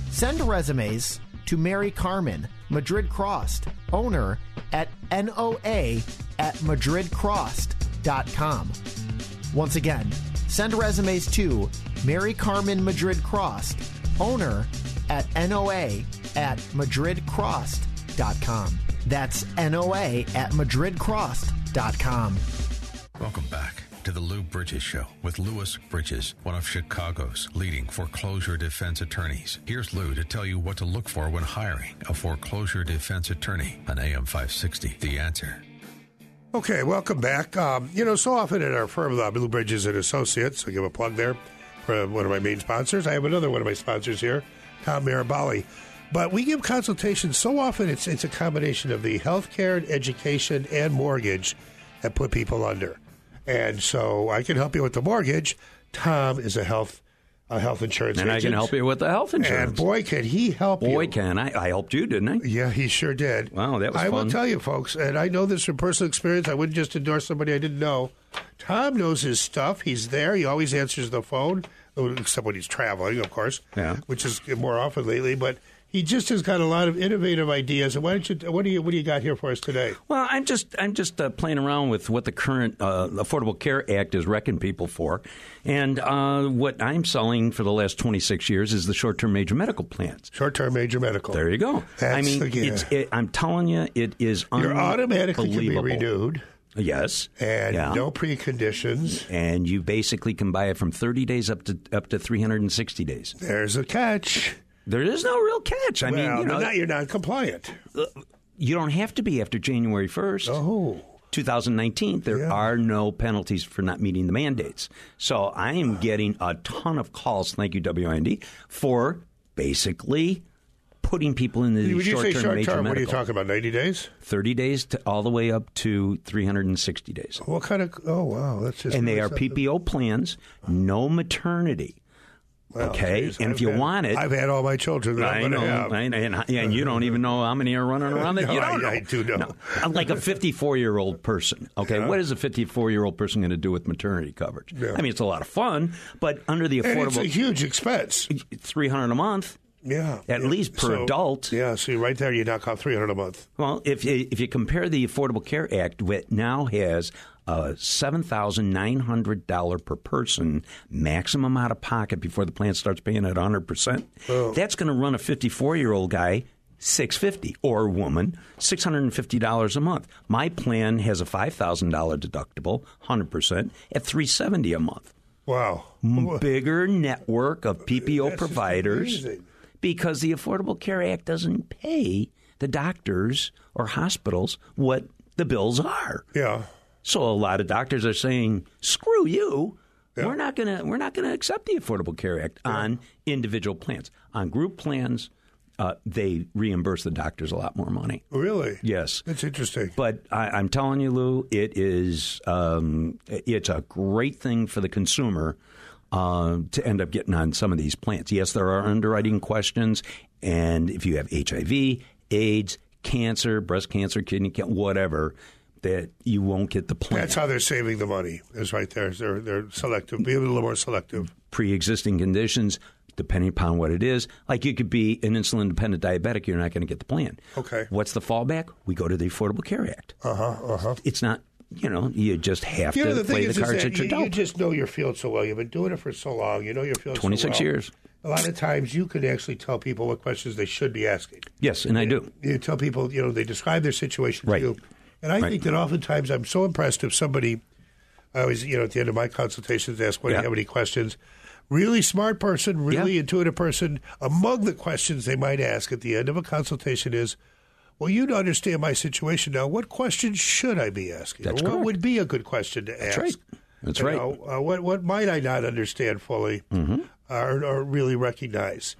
Send resumes to Mary Carmen, Madrid Crossed, owner at NOA at madridcrossed.com. Once again, send resumes to Mary Carmen Madrid Crossed, owner at NOA at madridcrossed.com. That's NOA at madridcrossed.com. Welcome back to the Lou Bridges Show with Louis Bridges, one of Chicago's leading foreclosure defense attorneys. Here's Lou to tell you what to look for when hiring a foreclosure defense attorney on AM 560. The answer. Okay, welcome back. Um, you know, so often at our firm, uh, Lou Bridges and Associates, I give a plug there for one of my main sponsors. I have another one of my sponsors here, Tom Marabali. But we give consultations so often it's it's a combination of the healthcare, education, and mortgage that put people under. And so I can help you with the mortgage. Tom is a health a health insurance And I can help you with the health insurance. And boy, can he help you. Boy, can I. I helped you, didn't I? Yeah, he sure did. Wow, that was I fun. will tell you, folks, and I know this from personal experience. I wouldn't just endorse somebody I didn't know. Tom knows his stuff. He's there. He always answers the phone, except when he's traveling, of course. Yeah. Which is more often lately, but. He just has got a lot of innovative ideas. And why don't you? What do you? What do you got here for us today? Well, I'm just I'm just uh, playing around with what the current uh, Affordable Care Act is wrecking people for, and uh, what I'm selling for the last 26 years is the short-term major medical plans. Short-term major medical. There you go. That's I mean, the gear. it's, it, I'm telling you, it is You're automatically can be renewed. Yes, and Yeah. no preconditions. and you basically can buy it from 30 days up to up to 360 days. There's a catch. There is no real catch. I well, mean, you know, not, you're not compliant. you don't have to be after January 1st. Oh. 2019, there are no penalties for not meeting the mandates. So I am getting a ton of calls, thank you, WIND, for basically putting people in the When you short-term major term, what are you talking about? Ninety days? 30 days to all the way up to 360 days. What kind of? Oh wow, that's just. and they are. PPO plans, no maternity. Well, okay, geez, and I've if you had- want it, I've had all my children that I know, have. I- and, and you don't even know how many are running around. That No, you don't know. I do know. No. I'm like a 54 year old person. Okay, what is a 54 year old person going to do with maternity coverage? Yeah. I mean, it's a lot of fun, but under the affordable, And it's a huge expense. 300 a month. Yeah, At yeah. leed per So- adult. Yeah, see, right there, you knock off three hundred a month. Well, if you, if you compare the Affordable Care Act, what now has a seven thousand nine hundred dollar per person maximum out of pocket before the plan starts paying at hundred percent, Oh. that's going to run a fifty four year old guy. 650 or woman $650 a month my plan has a $5000 deductible 100% at 370 a month Wow, bigger network of PPO That's providers because the Affordable Care Act doesn't pay the doctors or hospitals what the bills are. Yeah. So a lot of doctors are saying, "Screw you. We're not going to we're not to accept the Affordable Care Act on individual plans. On group plans, uh, they reimburse the doctors a lot more money. Really? Yes. That's interesting. But I, I'm telling you, Lou, it is um, it's a great thing for the consumer uh, to end up getting on some of these plans. Yes, there are underwriting questions, and if you have HIV, AIDS, cancer, breast cancer, kidney cancer, whatever, that you won't get the plan. That's how they're saving the money. Is right there. They're they're selective. Be a little more selective. pre-existing conditions, depending upon what it is. Like you could be an insulin-dependent diabetic, you're not going to get the plan. Okay. What's the fallback? We go to the Affordable Care Act. Uh huh. Uh huh. It's not, you know, you just have You know, to the play is, the is cards that that you're you, you just know your field so well. You've been doing it for so long. You know your field. so 26 well. years. A lot of times, you can actually tell people what questions they should be asking. Yes, and I do. You tell people, you know, they describe their situation Right. to you. And I Right. think that oftentimes I'm so impressed if somebody, I always, you know, at the end of my consultations, ask, "What do you have any questions?" Really smart person, really intuitive person. Among the questions they might ask at the end of a consultation is, "Well, you understand my situation now. What questions should I be asking? That's what correct. would be a good question to ask?" That's right. That's You right. know, uh, what what might I not understand fully, Mm-hmm. or, or really recognize?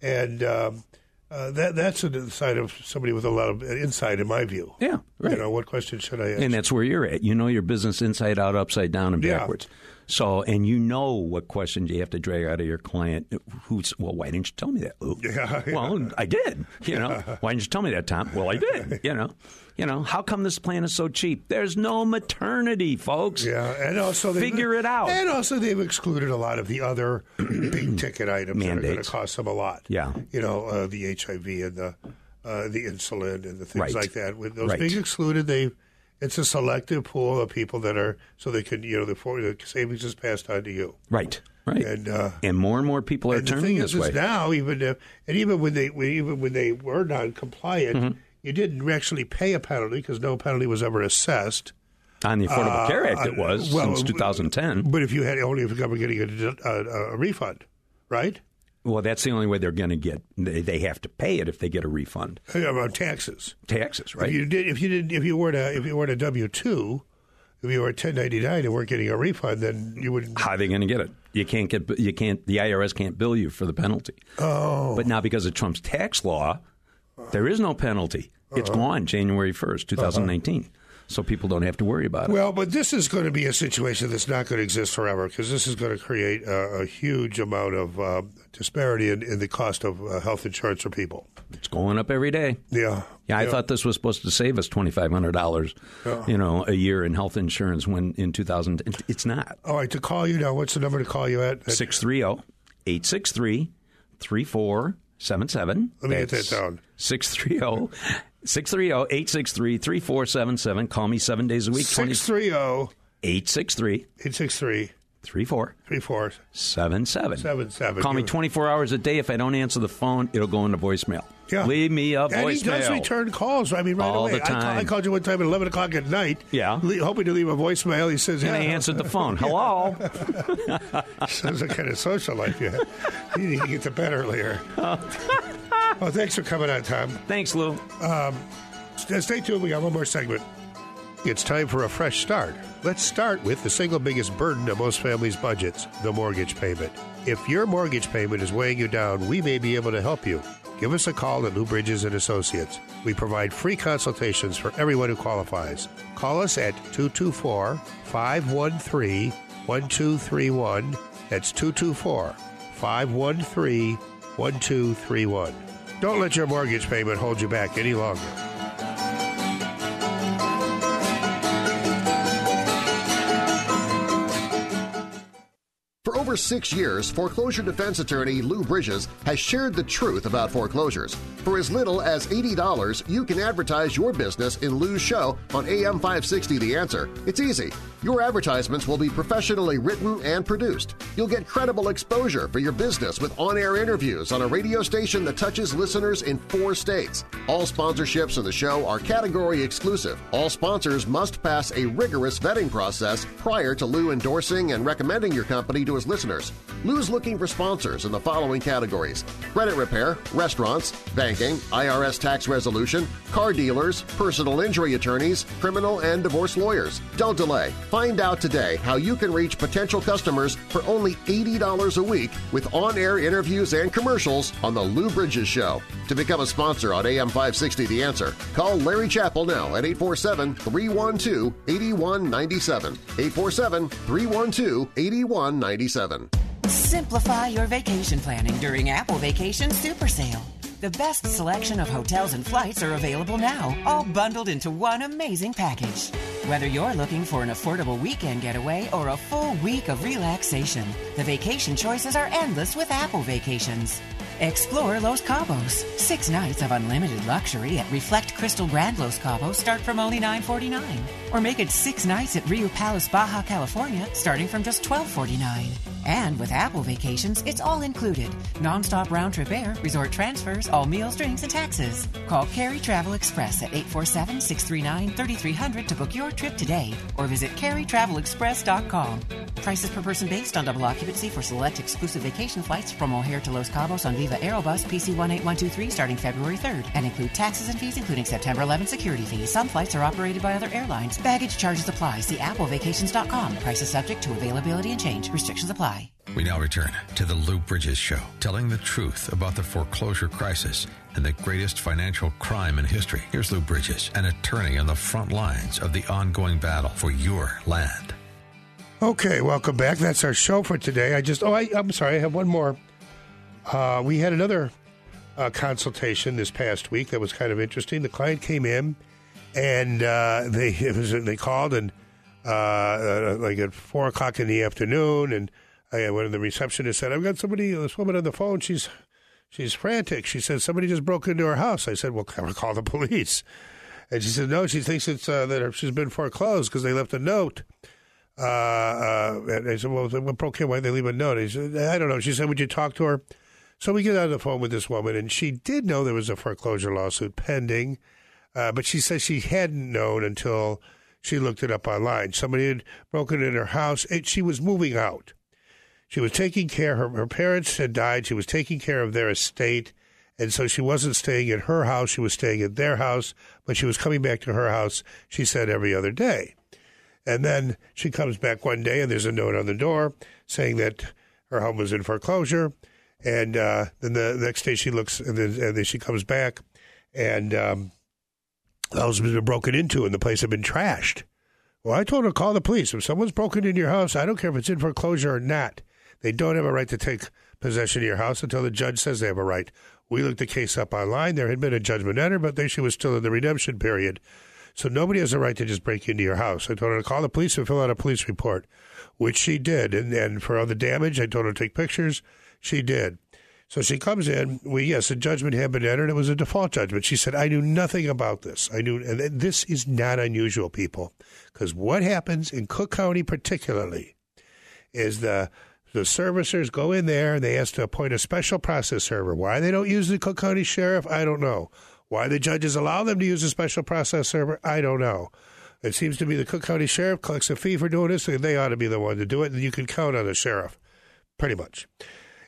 And um, uh, that that's a side of somebody with a lot of insight, in my view. Yeah, right. You know, what question should I ask? And that's where you're at. You know your business inside out, upside down, and Yeah. backwards. So, and you know what questions you have to drag out of your client. Who's well? Why didn't you tell me that, Lou? Yeah, yeah. Well, I did. You know, why didn't you tell me that, Tom? Well, I did. You know, you know, how come this plan is so cheap? There's no maternity, folks. Yeah, and also they, figure it out. And also they've excluded a lot of the other big ticket items that are going to cost them a lot. Yeah. you know uh, the HIV and the uh, the insulin and the things Right. like that. With those Right. being excluded, they it's a selective pool of people that are so they can you know the, for, the savings is passed on to you. Right. Right. And uh, and more and more people are and the turning thing this is, way. is now even if, and even when they even when they were non-compliant, Mm-hmm. You didn't actually pay a penalty because no penalty was ever assessed. On the Affordable Uh, Care Act, it uh, was well, since 2010. But if you had only if the government getting a, a, a refund, right? Well, that's the only way they're going to get. They, they have to pay it if they get a refund. Yeah, About taxes. Taxes, right? If you did, if you did, if you were to, if you were a W two, if you were a ten ninety nine and weren't getting a refund, then you would. How are they going to get it? You can't get. You can't. The IRS can't bill you for the penalty. Oh. But now because of Trump's tax law, there is no penalty. It's Uh-huh. gone January first, 2019. So people don't have to worry about it. Well, but this is going to be a situation that's not going to exist forever because this is going to create a, a huge amount of uh, disparity in, in the cost of uh, health insurance for people. It's going up every day. Yeah. Yeah, I Yeah. thought this was supposed to save us twenty five hundred dollars, Yeah. you know, a year in health insurance. When in two thousand, it's not. All right, to call you now, what's the number to call you at? 630 863 3477. Let me get that down. 630 630 863 3477. Call me seven days a week. 630 863 863 34 34 77. 77. Call me 24 hours a day. If I don't answer the phone, it'll go into voicemail. Yeah. Leave me a And he does voicemail. return calls. I mean, right All away. the I, call, I called you one time at 11 o'clock at night. Yeah. le- hoping to leave a voicemail. He says, And yeah. I answered the phone. Hello. Sounds like kind of social life you have. You need to get to bed earlier. well, thanks for coming on, Tom. Thanks, Lou. Um, stay tuned. We got one more segment. It's time for a fresh start. Let's start with the single biggest burden of most families' budgets the mortgage payment. If your mortgage payment is weighing you down, we may be able to help you. Give us a call at Lou Bridges and Associates. We provide free consultations for everyone who qualifies. Call us at 224 513 1231. That's 224 513 1231. Don't let your mortgage payment hold you back any longer. Over six years, foreclosure defense attorney Lou Bridges has shared the truth about foreclosures. For as little as $80, you can advertise your business in Lou's show on AM 560 The Answer. It's easy. Your advertisements will be professionally written and produced. You'll get credible exposure for your business with on-air interviews on a radio station that touches listeners in four states. All sponsorships in the show are category exclusive. All sponsors must pass a rigorous vetting process prior to Lou endorsing and recommending your company to his listeners. Lou's looking for sponsors in the following categories. Credit repair, restaurants, banking, IRS tax resolution, car dealers, personal injury attorneys, criminal and divorce lawyers. Don't delay. Find out today how you can reach potential customers for only $80 a week with on-air interviews and commercials on The Lou Bridges Show. To become a sponsor on AM 560 The Answer, call Larry Chappell now at 847-312-8197. 847-312-8197. Simplify your vacation planning during Apple Vacation Super Sale. The best selection of hotels and flights are available now, all bundled into one amazing package. Whether you're looking for an affordable weekend getaway or a full week of relaxation, the vacation choices are endless with Apple Vacations. Explore Los Cabos. Six nights of unlimited luxury at Reflect Krystal Grand Los Cabos start from only $9.49. Or make it six nights at Riu Palace, Baja California, starting from just $12.49. And with Apple Vacations, it's all included. Nonstop round trip air, resort transfers, all meals, drinks, and taxes. Call Carey Travel Express at 847 639 3300 to book your trip today or visit careytravelexpress.com. Prices per person based on double occupancy for select exclusive vacation flights from O'Hare to Los Cabos on Viva Aerobus PC 18123 starting February 3rd and include taxes and fees including September 11 security fees. Some flights are operated by other airlines. Baggage charges apply. See applevacations.com. Prices subject to availability and change. Restrictions apply. We now return to the Lou Bridges Show, telling the truth about the foreclosure crisis and the greatest financial crime in history. Here's Lou Bridges, an attorney on the front lines of the ongoing battle for your land. Okay, welcome back. That's our show for today. I just, oh, I, I'm sorry, I have one more. Uh, we had another uh, consultation this past week that was kind of interesting. The client came in and uh, they it was, they called and uh, uh, like at four o'clock in the afternoon, and I, one of the receptionists said, "I've got somebody, this woman on the phone. She's she's frantic. She said somebody just broke into her house." I said, "Well, call the police." And she said, "No, she thinks it's uh, that she's been foreclosed because they left a note." Uh, uh, and I said, "Well, in? Why did they leave a note?" He said, "I don't know." She said, "Would you talk to her?" So we get on the phone with this woman, and she did know there was a foreclosure lawsuit pending, uh, but she said she hadn't known until she looked it up online. Somebody had broken in her house. It, she was moving out. She was taking care. Her, her parents had died. She was taking care of their estate. And so she wasn't staying at her house. She was staying at their house, but she was coming back to her house, she said, every other day. And then she comes back one day and there's a note on the door saying that her home was in foreclosure. And uh, then the next day she looks and then, and then she comes back and um, the house has been broken into and the place had been trashed. Well, I told her to call the police. If someone's broken into your house, I don't care if it's in foreclosure or not. They don't have a right to take possession of your house until the judge says they have a right. We looked the case up online. There had been a judgment entered, but they, she was still in the redemption period. So nobody has a right to just break into your house. I told her to call the police and fill out a police report, which she did. And, then for all the damage, I told her to take pictures. She did. So she comes in. We yes, a judgment had been entered. It was a default judgment. She said, "I knew nothing about this. I knew, and this is not unusual, people, because what happens in Cook County, particularly, is the the servicers go in there and they ask to appoint a special process server. Why they don't use the Cook County Sheriff, I don't know. Why the judges allow them to use a special process server, I don't know. It seems to be the Cook County Sheriff collects a fee for doing this, and they ought to be the one to do it, and you can count on the sheriff, pretty much.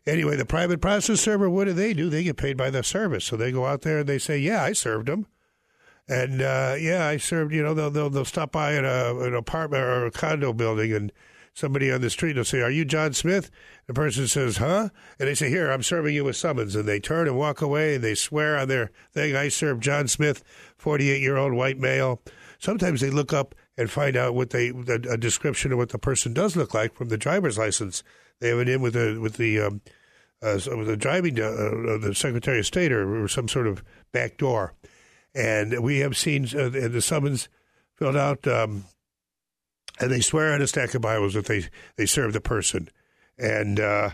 Anyway, the private process server, what do they do? They get paid by the service. So they go out there and they say, yeah, I served them. And uh, yeah, I served, you know, they'll, they'll, they'll stop by in a, an apartment or a condo building and somebody on the street will say, Are you John Smith? The person says, Huh? And they say, Here, I'm serving you a summons. And they turn and walk away and they swear on their thing, I serve John Smith, 48 year old white male. Sometimes they look up and find out what they, a, description of what the person does look like from the driver's license. They have it in with the, with the, um, uh, with the driving, uh, uh, the Secretary of State or, or, some sort of back door. And we have seen uh, the summons filled out um, and they swear on a stack of Bibles that they they serve the person, and uh,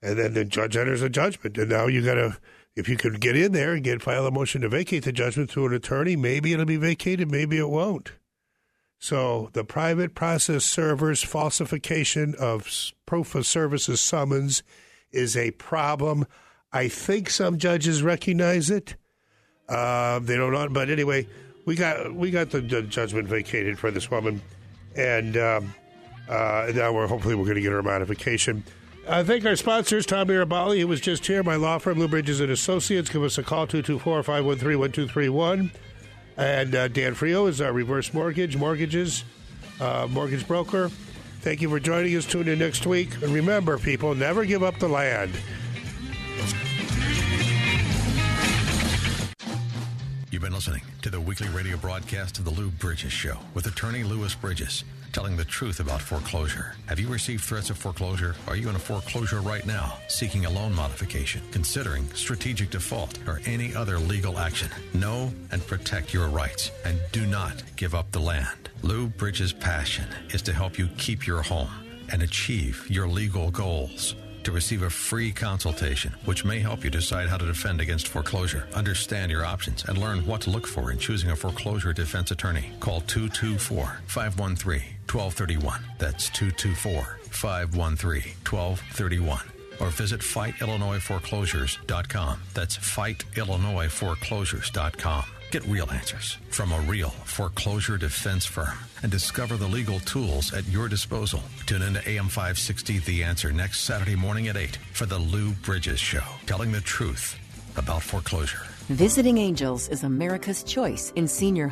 and then the judge enters a judgment, and now you got to. If you could get in there and get file a motion to vacate the judgment through an attorney, maybe it'll be vacated, maybe it won't. So the private process server's falsification of proof of services summons is a problem. I think some judges recognize it. Uh, they don't but anyway, we got we got the judgment vacated for this woman and um, uh, now we're hopefully we're going to get our modification. I thank our sponsors, Tom Marabali, who was just here, my law firm, Lou Bridges and Associates. Give us a call, 224-513-1231. And uh, Dan Frio is our reverse mortgage, mortgages, uh, mortgage broker. Thank you for joining us. Tune in next week. And remember, people, never give up the land. You've been listening to the weekly radio broadcast of the Lou Bridges Show with attorney Louis Bridges, telling the truth about foreclosure. Have you received threats of foreclosure? Are you in a foreclosure right now, seeking a loan modification, considering strategic default, or any other legal action? Know and protect your rights, and do not give up the land. Lou Bridges' passion is to help you keep your home and achieve your legal goals to receive a free consultation, which may help you decide how to defend against foreclosure, understand your options, and learn what to look for in choosing a foreclosure defense attorney. Call 224 513 1231. That's 224 513 1231 or visit fightillinoisforeclosures.com. That's fightillinoisforeclosures.com. Get real answers from a real foreclosure defense firm and discover the legal tools at your disposal. Tune in to AM 560 The Answer next Saturday morning at 8 for the Lou Bridges Show, telling the truth about foreclosure. Visiting Angels is America's choice in senior